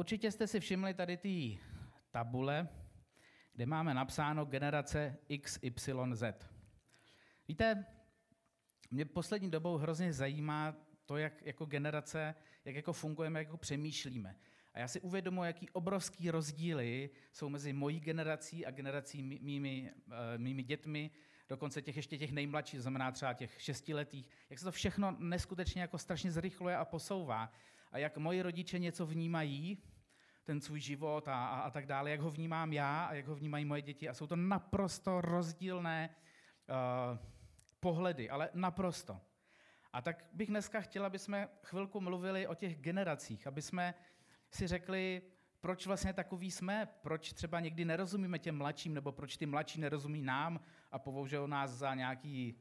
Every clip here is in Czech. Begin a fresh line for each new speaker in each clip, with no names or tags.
určitě jste si všimli tady ty tabule, kde máme napsáno generace XYZ. Víte, mě poslední dobou hrozně zajímá to, jak jako generace, jak jako fungujeme, jak jako přemýšlíme. A já si uvědomuji, jaký obrovský rozdíly jsou mezi mojí generací a generací mými, eh, mými dětmi, dokonce těch ještě těch nejmladších, znamená třeba těch šestiletých, jak se to všechno neskutečně jako strašně zrychluje a posouvá. A jak moji rodiče něco vnímají, ten svůj život a, a, a tak dále, jak ho vnímám já a jak ho vnímají moje děti. A jsou to naprosto rozdílné uh, pohledy, ale naprosto. A tak bych dneska chtěla, aby jsme chvilku mluvili o těch generacích, aby jsme si řekli, proč vlastně takový jsme, proč třeba někdy nerozumíme těm mladším, nebo proč ty mladší nerozumí nám a považují nás za nějaký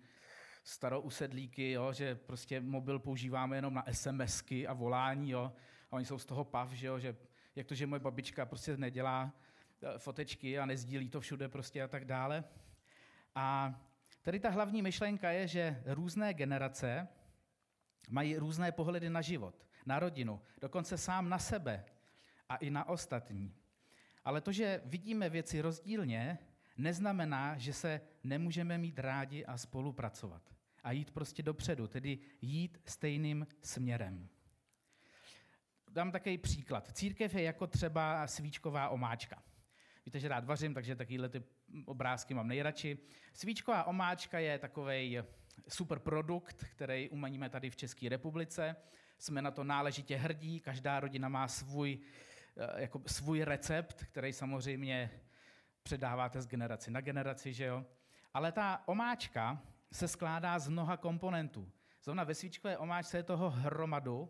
starousedlíky, jo, že prostě mobil používáme jenom na SMSky a volání, jo, a oni jsou z toho pav, že, jo, že jak to, že moje babička prostě nedělá eh, fotečky a nezdílí to všude prostě a tak dále. A tady ta hlavní myšlenka je, že různé generace mají různé pohledy na život, na rodinu, dokonce sám na sebe a i na ostatní. Ale to, že vidíme věci rozdílně, neznamená, že se nemůžeme mít rádi a spolupracovat. A jít prostě dopředu, tedy jít stejným směrem. Dám takový příklad. Církev je jako třeba svíčková omáčka. Víte, že rád vařím, takže takovýhle ty obrázky mám nejradši. Svíčková omáčka je takový super produkt, který umaníme tady v České republice. Jsme na to náležitě hrdí, každá rodina má svůj, eh, jako svůj recept, který samozřejmě předáváte z generaci na generaci, že jo? Ale ta omáčka se skládá z mnoha komponentů. Zrovna ve svíčkové omáčce je toho hromadu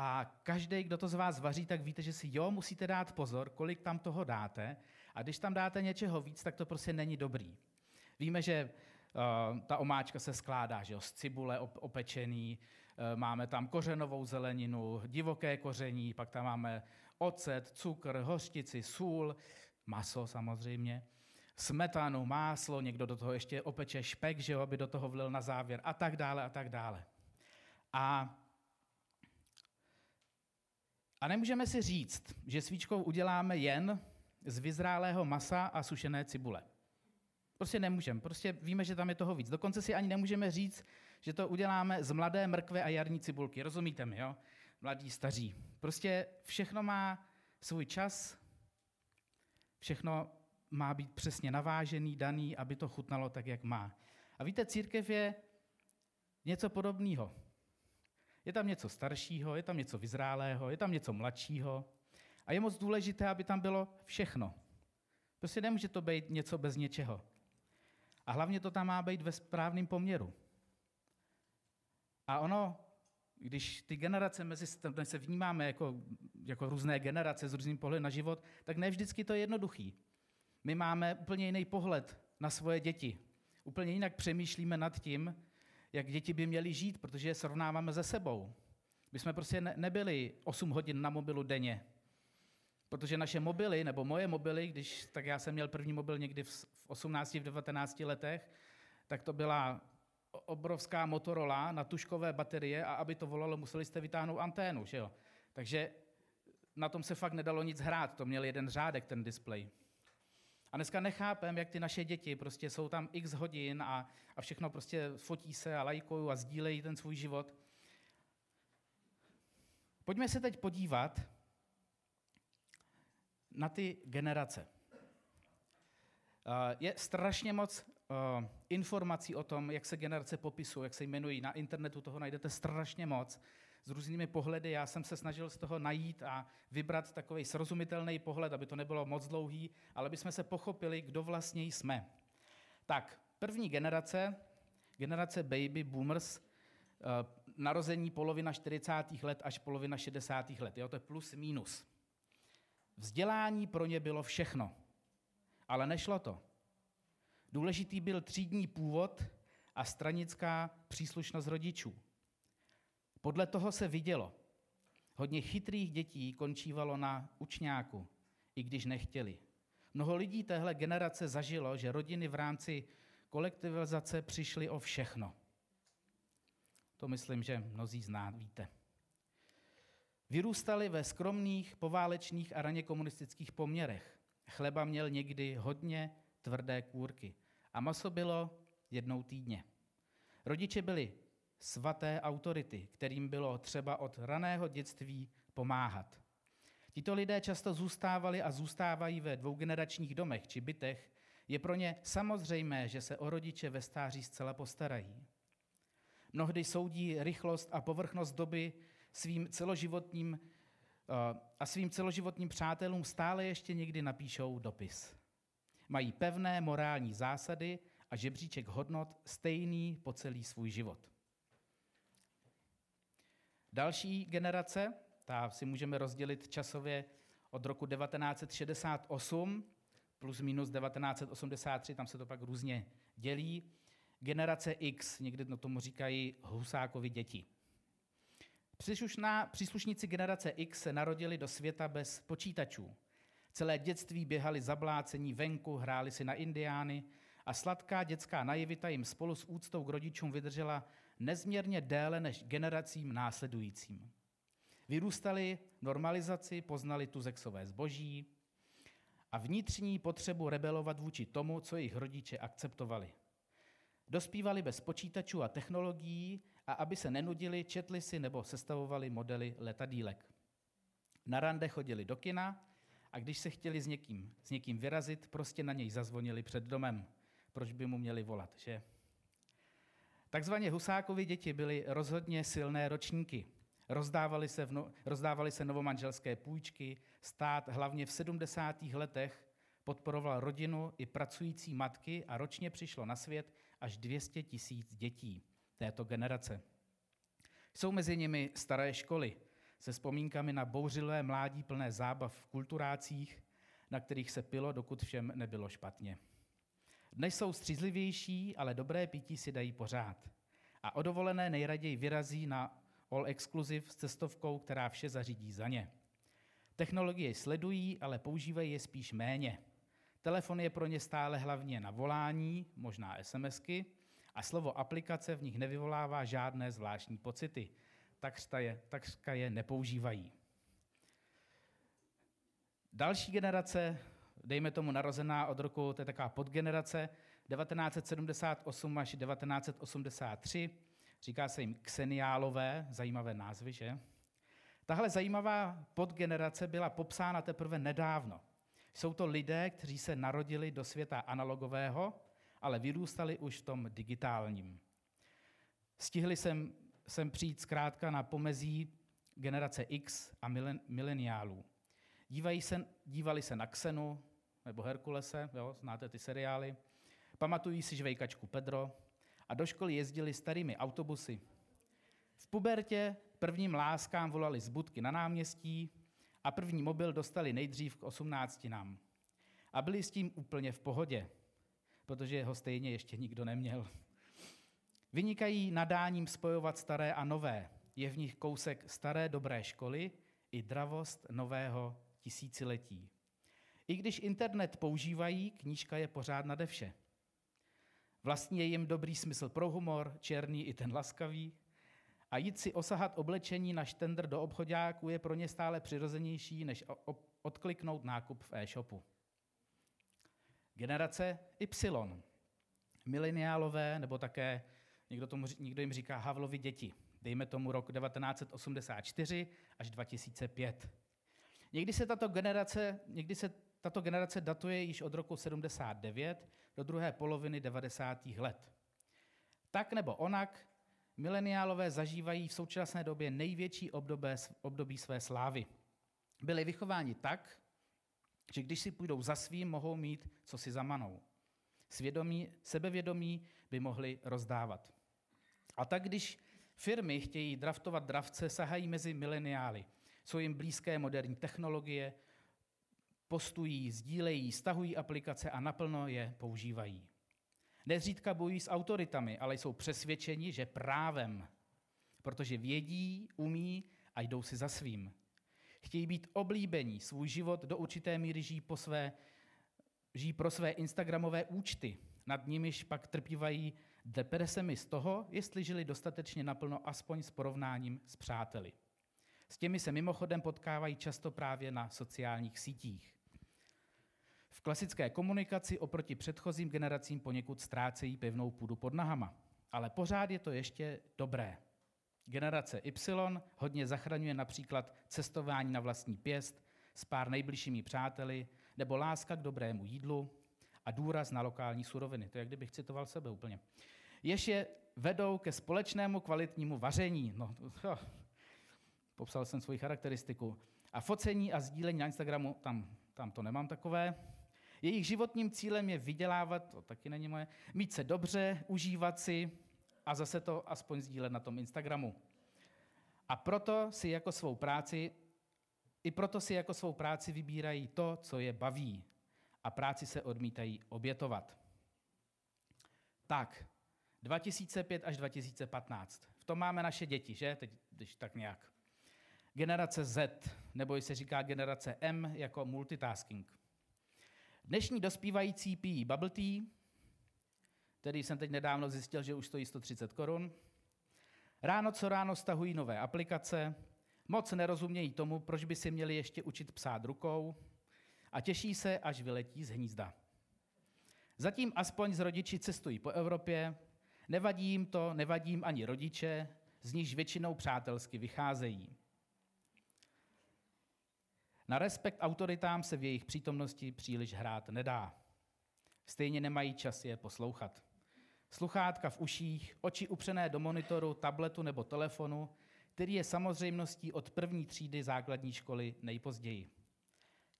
a každý, kdo to z vás vaří, tak víte, že si jo, musíte dát pozor, kolik tam toho dáte. A když tam dáte něčeho víc, tak to prostě není dobrý. Víme, že uh, ta omáčka se skládá že jo, z cibule opečený, uh, máme tam kořenovou zeleninu, divoké koření, pak tam máme ocet, cukr, hořtici, sůl, maso samozřejmě, smetanu, máslo, někdo do toho ještě opeče špek, že jo, aby do toho vlil na závěr a tak dále a tak dále. A a nemůžeme si říct, že svíčkou uděláme jen z vyzrálého masa a sušené cibule. Prostě nemůžeme. Prostě víme, že tam je toho víc. Dokonce si ani nemůžeme říct, že to uděláme z mladé mrkve a jarní cibulky. Rozumíte mi, jo? Mladí, staří. Prostě všechno má svůj čas, všechno má být přesně navážený, daný, aby to chutnalo tak, jak má. A víte, církev je něco podobného. Je tam něco staršího, je tam něco vyzrálého, je tam něco mladšího. A je moc důležité, aby tam bylo všechno. Prostě nemůže to být něco bez něčeho. A hlavně to tam má být ve správném poměru. A ono, když ty generace mezi se vnímáme jako, jako různé generace s různým pohledem na život, tak ne vždycky to je jednoduchý. My máme úplně jiný pohled na svoje děti. Úplně jinak přemýšlíme nad tím, jak děti by měly žít, protože je srovnáváme ze sebou. My jsme prostě nebyli 8 hodin na mobilu denně, protože naše mobily, nebo moje mobily, když, tak já jsem měl první mobil někdy v 18, v 19 letech, tak to byla obrovská Motorola na tuškové baterie a aby to volalo, museli jste vytáhnout anténu. Že jo? Takže na tom se fakt nedalo nic hrát, to měl jeden řádek ten displej. A dneska nechápem, jak ty naše děti prostě jsou tam x hodin a, a všechno prostě fotí se a lajkují a sdílejí ten svůj život. Pojďme se teď podívat na ty generace. Eh, je strašně moc eh, informací o tom, jak se generace popisují, jak se jmenují. Na internetu toho najdete strašně moc s různými pohledy. Já jsem se snažil z toho najít a vybrat takový srozumitelný pohled, aby to nebylo moc dlouhý, ale aby jsme se pochopili, kdo vlastně jsme. Tak, první generace, generace baby boomers, eh, narození polovina 40. let až polovina 60. let. Jo, to je plus minus. Vzdělání pro ně bylo všechno. Ale nešlo to. Důležitý byl třídní původ a stranická příslušnost rodičů. Podle toho se vidělo. Hodně chytrých dětí končívalo na učňáku, i když nechtěli. Mnoho lidí téhle generace zažilo, že rodiny v rámci kolektivizace přišly o všechno. To myslím, že mnozí z nás víte. Vyrůstali ve skromných, poválečných a raně komunistických poměrech. Chleba měl někdy hodně tvrdé kůrky a maso bylo jednou týdně. Rodiče byli svaté autority, kterým bylo třeba od raného dětství pomáhat. Tito lidé často zůstávali a zůstávají ve dvougeneračních domech či bytech. Je pro ně samozřejmé, že se o rodiče ve stáří zcela postarají. Mnohdy soudí rychlost a povrchnost doby svým celoživotním eh, a svým celoživotním přátelům stále ještě někdy napíšou dopis. Mají pevné morální zásady a žebříček hodnot stejný po celý svůj život. Další generace, ta si můžeme rozdělit časově od roku 1968 plus minus 1983, tam se to pak různě dělí. Generace X, někdy na tomu říkají Husákovi děti. Příslušná, příslušníci generace X se narodili do světa bez počítačů. Celé dětství běhali zablácení venku, hráli si na indiány a sladká dětská naivita jim spolu s úctou k rodičům vydržela nezměrně déle než generacím následujícím. Vyrůstali normalizaci, poznali tu zexové zboží a vnitřní potřebu rebelovat vůči tomu, co jejich rodiče akceptovali. Dospívali bez počítačů a technologií a aby se nenudili, četli si nebo sestavovali modely letadílek. Na rande chodili do kina a když se chtěli s někým, s někým vyrazit, prostě na něj zazvonili před domem. Proč by mu měli volat, že? Takzvaně Husákovi děti byly rozhodně silné ročníky. Rozdávali se, no, rozdávali se novomanželské půjčky, stát hlavně v 70. letech podporoval rodinu i pracující matky a ročně přišlo na svět až 200 tisíc dětí této generace. Jsou mezi nimi staré školy se vzpomínkami na bouřilé mládí plné zábav v kulturácích, na kterých se pilo, dokud všem nebylo špatně. Dnes jsou střízlivější, ale dobré pití si dají pořád. A o dovolené nejraději vyrazí na all exclusive s cestovkou, která vše zařídí za ně. Technologie sledují, ale používají je spíš méně. Telefon je pro ně stále hlavně na volání, možná SMSky, a slovo aplikace v nich nevyvolává žádné zvláštní pocity. Takřka je, takřka je nepoužívají. Další generace, dejme tomu narozená od roku, to je taková podgenerace, 1978 až 1983, říká se jim kseniálové, zajímavé názvy, že? Tahle zajímavá podgenerace byla popsána teprve nedávno. Jsou to lidé, kteří se narodili do světa analogového, ale vyrůstali už v tom digitálním. Stihli jsem, jsem přijít zkrátka na pomezí generace X a milen, mileniálů. Dívají se, dívali se na Xenu nebo Herkulese, jo, znáte ty seriály, pamatují si žvejkačku Pedro a do školy jezdili starými autobusy. V pubertě prvním láskám volali z budky na náměstí a první mobil dostali nejdřív k 18 nám. A byli s tím úplně v pohodě protože ho stejně ještě nikdo neměl. Vynikají nadáním spojovat staré a nové. Je v nich kousek staré dobré školy i dravost nového tisíciletí. I když internet používají, knížka je pořád nade vše. Vlastně je jim dobrý smysl pro humor, černý i ten laskavý. A jít si osahat oblečení na štendr do obchodáku je pro ně stále přirozenější, než odkliknout nákup v e-shopu. Generace Y. Mileniálové, nebo také někdo, tomu, někdo jim říká Havlovi děti. Dejme tomu rok 1984 až 2005. Někdy se tato generace, někdy se tato generace datuje již od roku 79 do druhé poloviny 90. let. Tak nebo onak, mileniálové zažívají v současné době největší období, období své slávy. Byli vychováni tak, že když si půjdou za svým, mohou mít, co si zamanou. Svědomí, sebevědomí by mohli rozdávat. A tak, když firmy chtějí draftovat dravce, sahají mezi mileniály. Jsou jim blízké moderní technologie, postují, sdílejí, stahují aplikace a naplno je používají. Nezřídka bojují s autoritami, ale jsou přesvědčeni, že právem, protože vědí, umí a jdou si za svým. Chtějí být oblíbení, svůj život do určité míry žijí, po své, žijí pro své Instagramové účty. Nad nimiž pak trpívají depresemi z toho, jestli žili dostatečně naplno aspoň s porovnáním s přáteli. S těmi se mimochodem potkávají často právě na sociálních sítích. V klasické komunikaci oproti předchozím generacím poněkud ztrácejí pevnou půdu pod nahama. Ale pořád je to ještě dobré. Generace Y hodně zachraňuje například cestování na vlastní pěst s pár nejbližšími přáteli nebo láska k dobrému jídlu a důraz na lokální suroviny. To je, jak kdybych citoval sebe úplně. Jež je vedou ke společnému kvalitnímu vaření. No, oh, popsal jsem svoji charakteristiku. A focení a sdílení na Instagramu, tam, tam to nemám takové. Jejich životním cílem je vydělávat, to taky není moje, mít se dobře, užívat si a zase to aspoň sdílet na tom Instagramu. A proto si jako svou práci, i proto si jako svou práci vybírají to, co je baví. A práci se odmítají obětovat. Tak, 2005 až 2015. V tom máme naše děti, že? Teď, když tak nějak. Generace Z, nebo se říká generace M jako multitasking. Dnešní dospívající pijí bubble tea, který jsem teď nedávno zjistil, že už stojí 130 korun. Ráno co ráno stahují nové aplikace, moc nerozumějí tomu, proč by si měli ještě učit psát rukou a těší se, až vyletí z hnízda. Zatím aspoň z rodiči cestují po Evropě, nevadí jim to, nevadí jim ani rodiče, z nichž většinou přátelsky vycházejí. Na respekt autoritám se v jejich přítomnosti příliš hrát nedá. Stejně nemají čas je poslouchat. Sluchátka v uších, oči upřené do monitoru, tabletu nebo telefonu, který je samozřejmostí od první třídy základní školy nejpozději.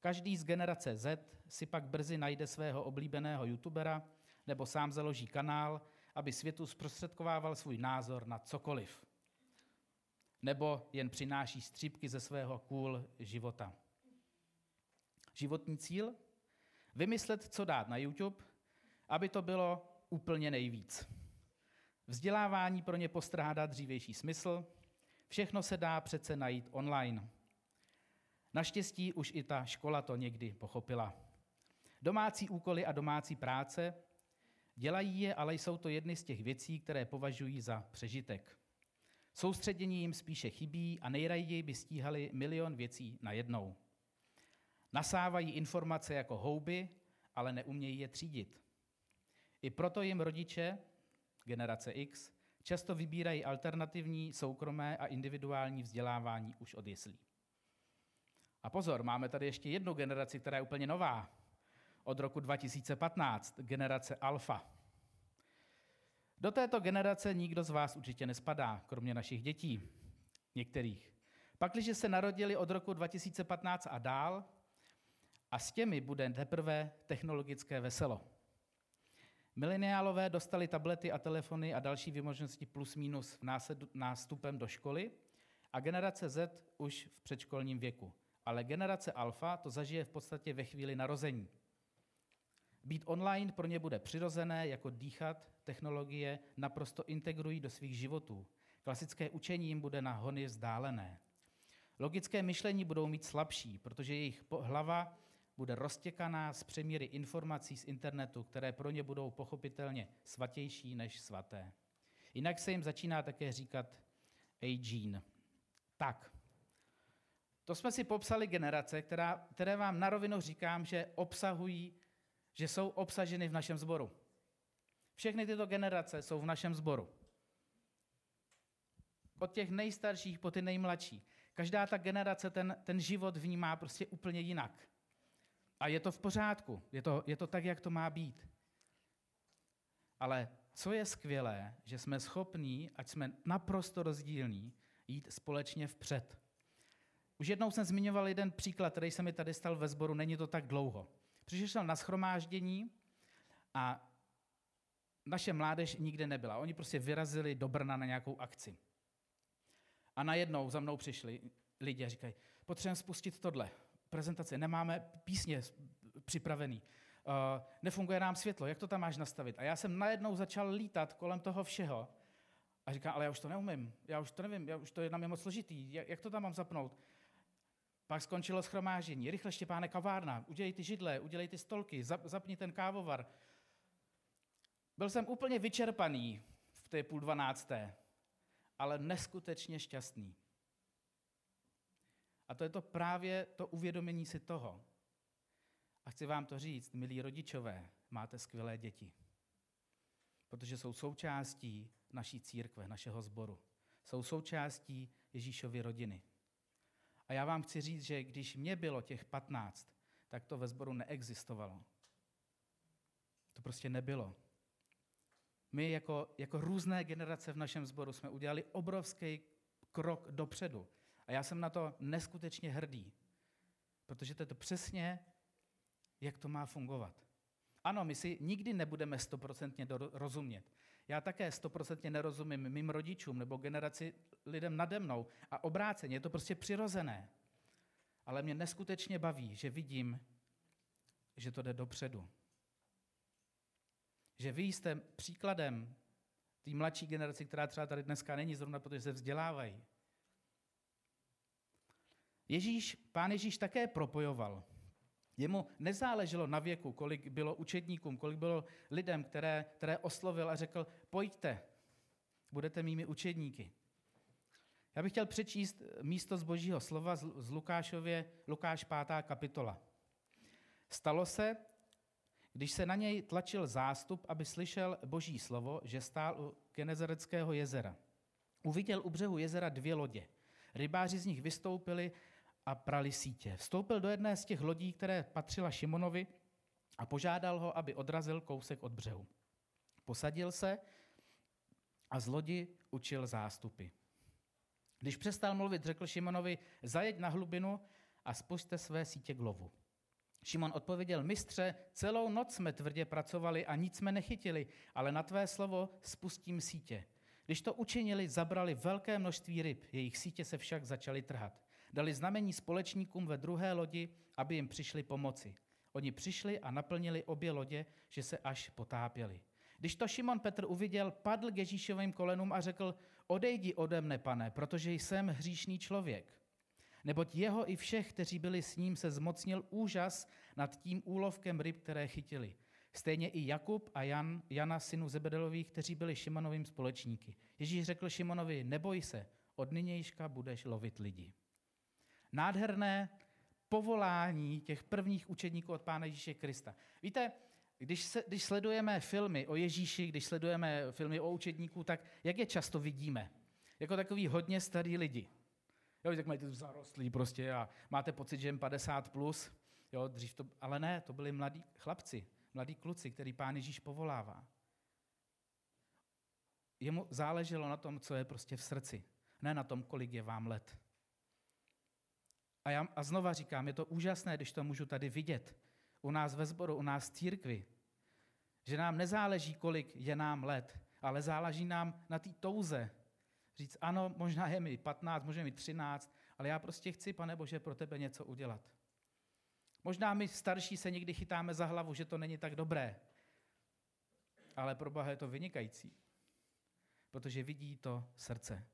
Každý z generace Z si pak brzy najde svého oblíbeného youtubera nebo sám založí kanál, aby světu zprostředkovával svůj názor na cokoliv. Nebo jen přináší střípky ze svého cool života. Životní cíl? Vymyslet, co dát na YouTube, aby to bylo úplně nejvíc. Vzdělávání pro ně postrádá dřívější smysl, všechno se dá přece najít online. Naštěstí už i ta škola to někdy pochopila. Domácí úkoly a domácí práce dělají je, ale jsou to jedny z těch věcí, které považují za přežitek. Soustředění jim spíše chybí a nejraději by stíhali milion věcí najednou. Nasávají informace jako houby, ale neumějí je třídit. I proto jim rodiče, generace X, často vybírají alternativní, soukromé a individuální vzdělávání už od jeslí. A pozor, máme tady ještě jednu generaci, která je úplně nová. Od roku 2015, generace Alfa. Do této generace nikdo z vás určitě nespadá, kromě našich dětí, některých. Pakliže se narodili od roku 2015 a dál, a s těmi bude teprve technologické veselo. Mileniálové dostali tablety a telefony a další vymožnosti plus minus nástupem do školy a generace Z už v předškolním věku. Ale generace Alfa to zažije v podstatě ve chvíli narození. Být online pro ně bude přirozené, jako dýchat, technologie naprosto integrují do svých životů. Klasické učení jim bude na hony vzdálené. Logické myšlení budou mít slabší, protože jejich hlava bude roztěkaná z přemíry informací z internetu, které pro ně budou pochopitelně svatější než svaté. Jinak se jim začíná také říkat aging. Tak, to jsme si popsali generace, která, které vám na rovinu říkám, že obsahují, že jsou obsaženy v našem sboru. Všechny tyto generace jsou v našem sboru. Od těch nejstarších po ty nejmladší. Každá ta generace ten, ten život vnímá prostě úplně jinak. A je to v pořádku, je to, je to tak, jak to má být. Ale co je skvělé, že jsme schopní, ať jsme naprosto rozdílní, jít společně vpřed. Už jednou jsem zmiňoval jeden příklad, který se mi tady stal ve sboru, není to tak dlouho. Přišel na schromáždění a naše mládež nikde nebyla. Oni prostě vyrazili do Brna na nějakou akci. A najednou za mnou přišli lidi a říkají, potřebujeme spustit tohle prezentaci, nemáme písně připravený, uh, nefunguje nám světlo, jak to tam máš nastavit? A já jsem najednou začal lítat kolem toho všeho a říkám, ale já už to neumím, já už to nevím, já už to je na mě moc složitý, jak, to tam mám zapnout? Pak skončilo schromáždění. Rychle, Štěpáne, kavárna, udělej ty židle, udělej ty stolky, zap, zapni ten kávovar. Byl jsem úplně vyčerpaný v té půl dvanácté, ale neskutečně šťastný. A to je to právě to uvědomění si toho. A chci vám to říct, milí rodičové, máte skvělé děti. Protože jsou součástí naší církve, našeho sboru. Jsou součástí Ježíšovy rodiny. A já vám chci říct, že když mě bylo těch 15, tak to ve sboru neexistovalo. To prostě nebylo. My jako, jako různé generace v našem sboru jsme udělali obrovský krok dopředu. A já jsem na to neskutečně hrdý, protože to je to přesně, jak to má fungovat. Ano, my si nikdy nebudeme stoprocentně rozumět. Já také stoprocentně nerozumím mým rodičům nebo generaci lidem nade mnou a obráceně, je to prostě přirozené. Ale mě neskutečně baví, že vidím, že to jde dopředu. Že vy jste příkladem té mladší generaci, která třeba tady dneska není zrovna, protože se vzdělávají. Ježíš, pán Ježíš také propojoval. Jemu nezáleželo na věku, kolik bylo učedníkům, kolik bylo lidem, které, které oslovil a řekl, pojďte, budete mými učedníky. Já bych chtěl přečíst místo z božího slova z Lukášově, Lukáš 5. kapitola. Stalo se, když se na něj tlačil zástup, aby slyšel boží slovo, že stál u Genezareckého jezera. Uviděl u břehu jezera dvě lodě. Rybáři z nich vystoupili a prali sítě. Vstoupil do jedné z těch lodí, které patřila Šimonovi a požádal ho, aby odrazil kousek od břehu. Posadil se a z lodi učil zástupy. Když přestal mluvit, řekl Šimonovi, zajeď na hlubinu a spuste své sítě k lovu. Šimon odpověděl, mistře, celou noc jsme tvrdě pracovali a nic jsme nechytili, ale na tvé slovo spustím sítě. Když to učinili, zabrali velké množství ryb, jejich sítě se však začaly trhat. Dali znamení společníkům ve druhé lodi, aby jim přišli pomoci. Oni přišli a naplnili obě lodě, že se až potápěli. Když to Šimon Petr uviděl, padl k Ježíšovým kolenům a řekl, odejdi ode mne, pane, protože jsem hříšný člověk. Neboť jeho i všech, kteří byli s ním, se zmocnil úžas nad tím úlovkem ryb, které chytili. Stejně i Jakub a Jan, Jana, synu Zebedelových, kteří byli Šimonovým společníky. Ježíš řekl Šimonovi, neboj se, od nynějška budeš lovit lidi. Nádherné povolání těch prvních učedníků od Pána Ježíše Krista. Víte, když, se, když sledujeme filmy o Ježíši, když sledujeme filmy o učedníků, tak jak je často vidíme? Jako takový hodně starý lidi. Jo, tak mají zarostlí prostě a máte pocit, že jim 50 plus. Jo, dřív to, ale ne, to byli mladí chlapci, mladí kluci, který pán Ježíš povolává. Jemu záleželo na tom, co je prostě v srdci, ne na tom, kolik je vám let. A, já, a znova říkám, je to úžasné, když to můžu tady vidět. U nás ve sboru, u nás v církvi. Že nám nezáleží, kolik je nám let, ale záleží nám na té touze. Říct, ano, možná je mi 15, možná je mi 13, ale já prostě chci, pane Bože, pro tebe něco udělat. Možná my starší se někdy chytáme za hlavu, že to není tak dobré, ale pro Boha je to vynikající, protože vidí to srdce.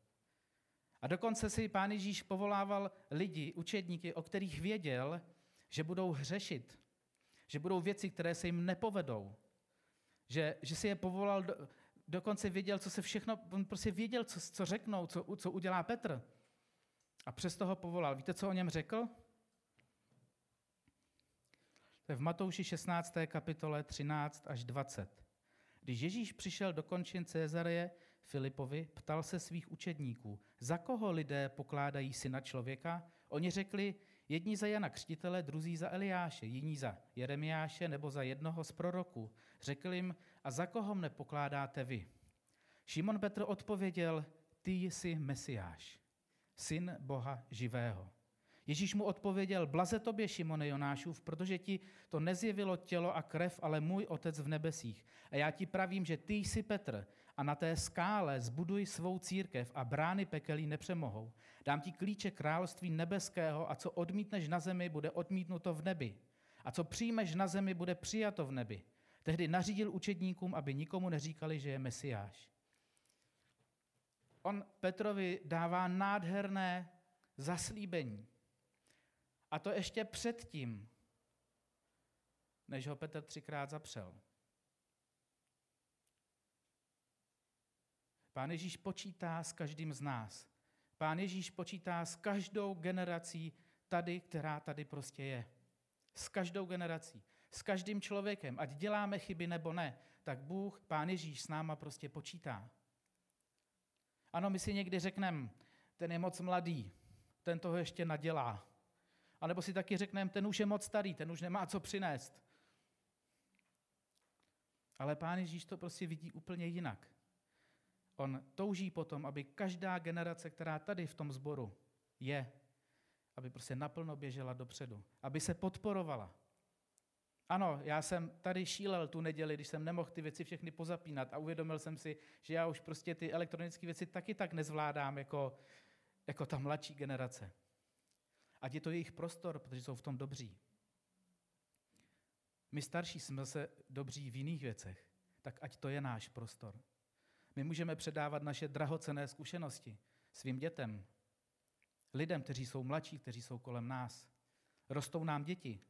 A dokonce si pán Ježíš povolával lidi, učedníky, o kterých věděl, že budou hřešit, že budou věci, které se jim nepovedou, že, že si je povolal, do, dokonce věděl, co se všechno, on prostě věděl, co, co řeknou, co, co udělá Petr. A přesto ho povolal. Víte, co o něm řekl? To je v Matouši 16. kapitole 13 až 20. Když Ježíš přišel do končin Cezareje Filipovi, ptal se svých učedníků, za koho lidé pokládají syna člověka? Oni řekli, jedni za Jana Křtitele, druzí za Eliáše, jiní za Jeremiáše nebo za jednoho z proroků. Řekl jim, a za koho mne pokládáte vy? Šimon Petr odpověděl, ty jsi Mesiáš, syn Boha živého. Ježíš mu odpověděl, blaze tobě, Šimone Jonášův, protože ti to nezjevilo tělo a krev, ale můj otec v nebesích. A já ti pravím, že ty jsi Petr a na té skále zbuduj svou církev a brány pekelí nepřemohou. Dám ti klíče království nebeského a co odmítneš na zemi, bude odmítnuto v nebi. A co přijmeš na zemi, bude přijato v nebi. Tehdy nařídil učedníkům, aby nikomu neříkali, že je Mesiáš. On Petrovi dává nádherné zaslíbení. A to ještě předtím, než ho Petr třikrát zapřel. Pán Ježíš počítá s každým z nás. Pán Ježíš počítá s každou generací tady, která tady prostě je. S každou generací, s každým člověkem, ať děláme chyby nebo ne, tak Bůh, Pán Ježíš s náma prostě počítá. Ano, my si někdy řekneme, ten je moc mladý, ten toho ještě nadělá. A nebo si taky řekneme, ten už je moc starý, ten už nemá co přinést. Ale Pán Ježíš to prostě vidí úplně jinak. On touží potom, aby každá generace, která tady v tom sboru je, aby prostě naplno běžela dopředu, aby se podporovala. Ano, já jsem tady šílel tu neděli, když jsem nemohl ty věci všechny pozapínat a uvědomil jsem si, že já už prostě ty elektronické věci taky tak nezvládám jako, jako ta mladší generace. Ať je to jejich prostor, protože jsou v tom dobří. My starší jsme zase dobří v jiných věcech, tak ať to je náš prostor. My můžeme předávat naše drahocené zkušenosti svým dětem, lidem, kteří jsou mladší, kteří jsou kolem nás. Rostou nám děti.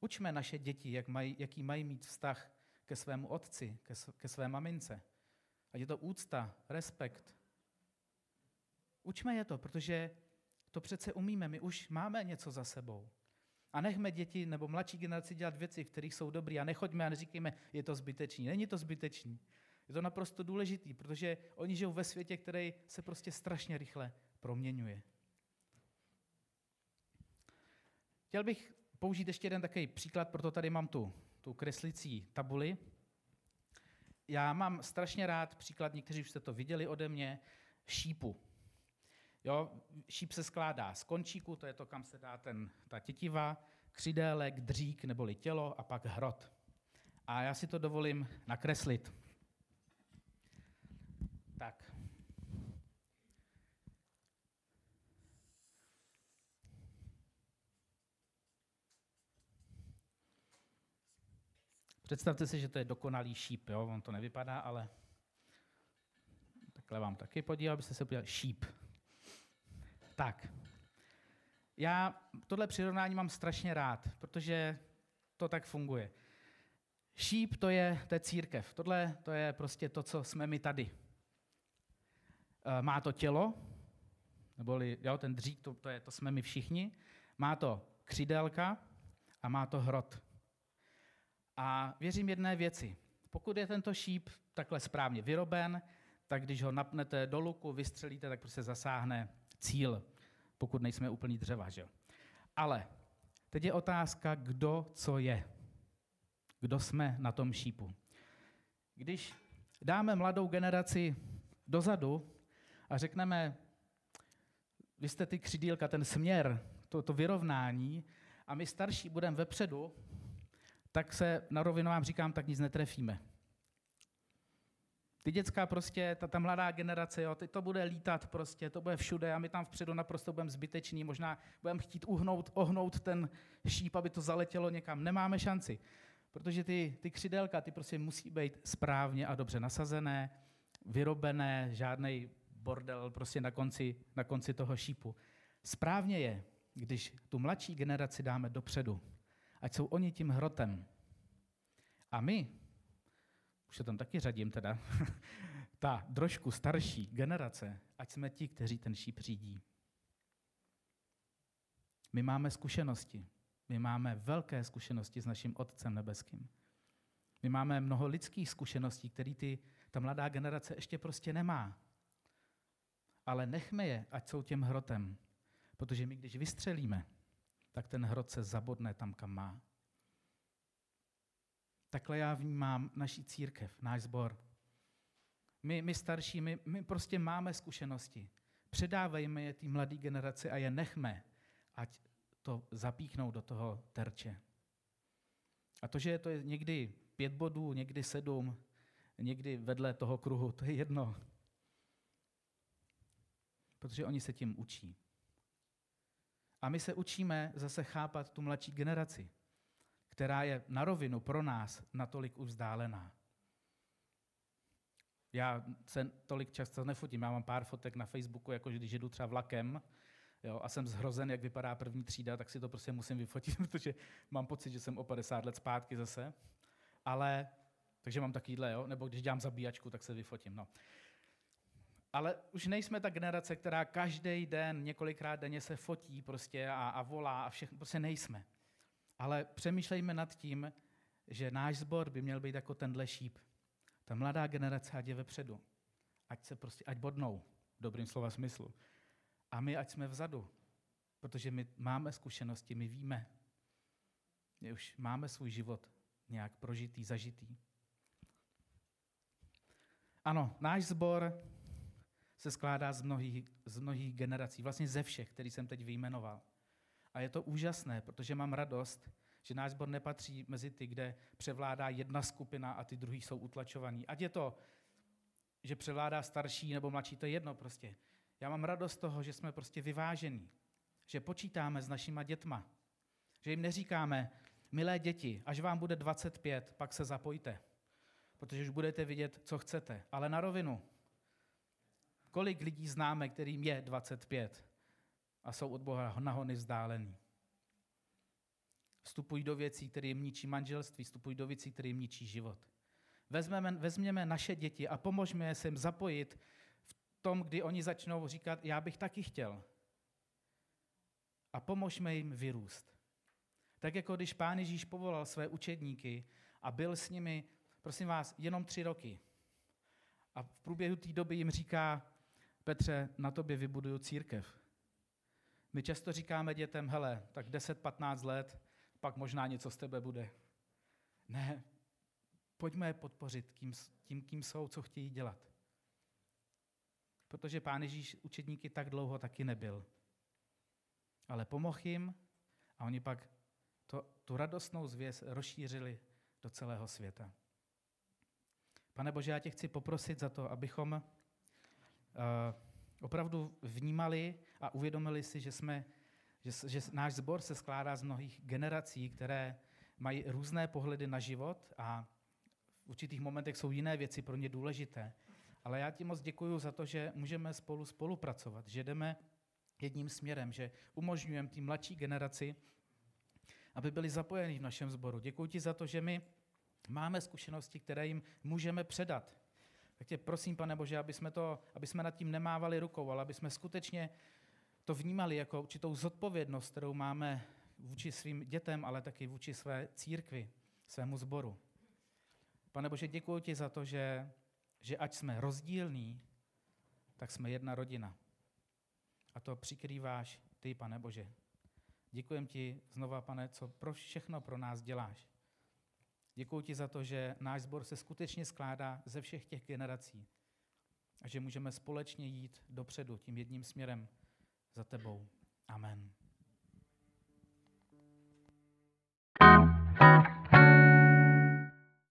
Učme naše děti, jak mají, jaký mají mít vztah ke svému otci, ke, ke své mamince. Ať je to úcta, respekt. Učme je to, protože to přece umíme, my už máme něco za sebou. A nechme děti nebo mladší generaci dělat věci, v kterých jsou dobrý a nechoďme a neříkejme, je to zbytečný. Není to zbytečný. Je to naprosto důležitý, protože oni žijou ve světě, který se prostě strašně rychle proměňuje. Chtěl bych použít ještě jeden takový příklad, proto tady mám tu, tu kreslicí tabuli. Já mám strašně rád příklad, někteří už jste to viděli ode mě, šípu. Jo, šíp se skládá z končíku, to je to, kam se dá ten, ta tětiva, křidélek, dřík neboli tělo a pak hrot. A já si to dovolím nakreslit. Tak. Představte si, že to je dokonalý šíp, jo? on to nevypadá, ale takhle vám taky podíval, abyste se podívali. Šíp. Tak. Já tohle přirovnání mám strašně rád, protože to tak funguje. Šíp to je, to je církev. Tohle to je prostě to, co jsme my tady. E, má to tělo, neboli jo, ten dřík, to, to, je, to jsme my všichni. Má to křidélka a má to hrot. A věřím jedné věci. Pokud je tento šíp takhle správně vyroben, tak když ho napnete do luku, vystřelíte, tak prostě zasáhne cíl, pokud nejsme úplný dřeva. Že? Ale teď je otázka, kdo co je. Kdo jsme na tom šípu. Když dáme mladou generaci dozadu a řekneme, vy jste ty křidílka, ten směr, to, to vyrovnání, a my starší budeme vepředu, tak se na rovinu vám říkám, tak nic netrefíme. Ty dětská prostě, ta, ta mladá generace, jo, ty to bude lítat prostě, to bude všude a my tam vpředu naprosto budeme zbyteční, možná budeme chtít uhnout, ohnout ten šíp, aby to zaletělo někam. Nemáme šanci, protože ty, ty křidelka, ty prostě musí být správně a dobře nasazené, vyrobené, žádný bordel prostě na konci, na konci toho šípu. Správně je, když tu mladší generaci dáme dopředu, ať jsou oni tím hrotem. A my, už se tam taky řadím teda, ta trošku starší generace, ať jsme ti, kteří ten šíp řídí. My máme zkušenosti. My máme velké zkušenosti s naším Otcem nebeským. My máme mnoho lidských zkušeností, které ty, ta mladá generace ještě prostě nemá. Ale nechme je, ať jsou těm hrotem. Protože my, když vystřelíme, tak ten hrot se zabodne tam, kam má. Takhle já vnímám naší církev, náš sbor. My, my starší, my, my prostě máme zkušenosti. Předávejme je té mladé generaci a je nechme, ať to zapíchnou do toho terče. A to, že to je někdy pět bodů, někdy sedm, někdy vedle toho kruhu, to je jedno. Protože oni se tím učí. A my se učíme zase chápat tu mladší generaci, která je na rovinu pro nás natolik vzdálená. Já se tolik často nefotím, já mám pár fotek na Facebooku, jako když jdu třeba vlakem jo, a jsem zhrozen, jak vypadá první třída, tak si to prostě musím vyfotit, protože mám pocit, že jsem o 50 let zpátky zase. Ale, takže mám takovýhle, jo, nebo když dělám zabíjačku, tak se vyfotím. No. Ale už nejsme ta generace, která každý den, několikrát denně se fotí prostě a, a volá a všechno, prostě nejsme. Ale přemýšlejme nad tím, že náš sbor by měl být jako tenhle šíp. Ta mladá generace, ať je vepředu. Ať se prostě, ať bodnou, v dobrým slova smyslu. A my, ať jsme vzadu. Protože my máme zkušenosti, my víme. My už máme svůj život nějak prožitý, zažitý. Ano, náš sbor se skládá z mnohých, z mnohých generací, vlastně ze všech, který jsem teď vyjmenoval. A je to úžasné, protože mám radost, že náš sbor nepatří mezi ty, kde převládá jedna skupina a ty druhý jsou utlačovaní. Ať je to, že převládá starší nebo mladší, to je jedno prostě. Já mám radost toho, že jsme prostě vyvážení, že počítáme s našima dětma, že jim neříkáme, milé děti, až vám bude 25, pak se zapojte, protože už budete vidět, co chcete. Ale na rovinu, kolik lidí známe, kterým je 25 a jsou od Boha nahony vzdálení? Vstupují do věcí, které jim ničí manželství, vstupují do věcí, které jim ničí život. Vezmeme, vezměme naše děti a pomožme je se jim zapojit v tom, kdy oni začnou říkat, já bych taky chtěl. A pomožme jim vyrůst. Tak jako když pán Ježíš povolal své učedníky a byl s nimi, prosím vás, jenom tři roky. A v průběhu té doby jim říká, Petře, na tobě vybuduju církev. My často říkáme dětem, hele, tak 10-15 let, pak možná něco z tebe bude. Ne, pojďme je podpořit tím, tím, kým jsou, co chtějí dělat. Protože pán Ježíš učedníky tak dlouho taky nebyl. Ale pomohl jim a oni pak to, tu radostnou zvěst rozšířili do celého světa. Pane Bože, já tě chci poprosit za to, abychom uh, opravdu vnímali a uvědomili si, že, jsme, že, že náš sbor se skládá z mnohých generací, které mají různé pohledy na život a v určitých momentech jsou jiné věci pro ně důležité. Ale já ti moc děkuji za to, že můžeme spolu spolupracovat, že jdeme jedním směrem, že umožňujeme té mladší generaci, aby byli zapojeni v našem sboru. Děkuji ti za to, že my máme zkušenosti, které jim můžeme předat. Tak tě prosím, pane Bože, aby jsme, to, aby jsme nad tím nemávali rukou, ale aby jsme skutečně to vnímali jako určitou zodpovědnost, kterou máme vůči svým dětem, ale taky vůči své církvi, svému sboru. Pane Bože, děkuji ti za to, že, že ať jsme rozdílní, tak jsme jedna rodina. A to přikrýváš ty, pane Bože. Děkujem ti znova, pane, co pro všechno pro nás děláš. Děkuji ti za to, že náš sbor se skutečně skládá ze všech těch generací a že můžeme společně jít dopředu tím jedním směrem za tebou. Amen.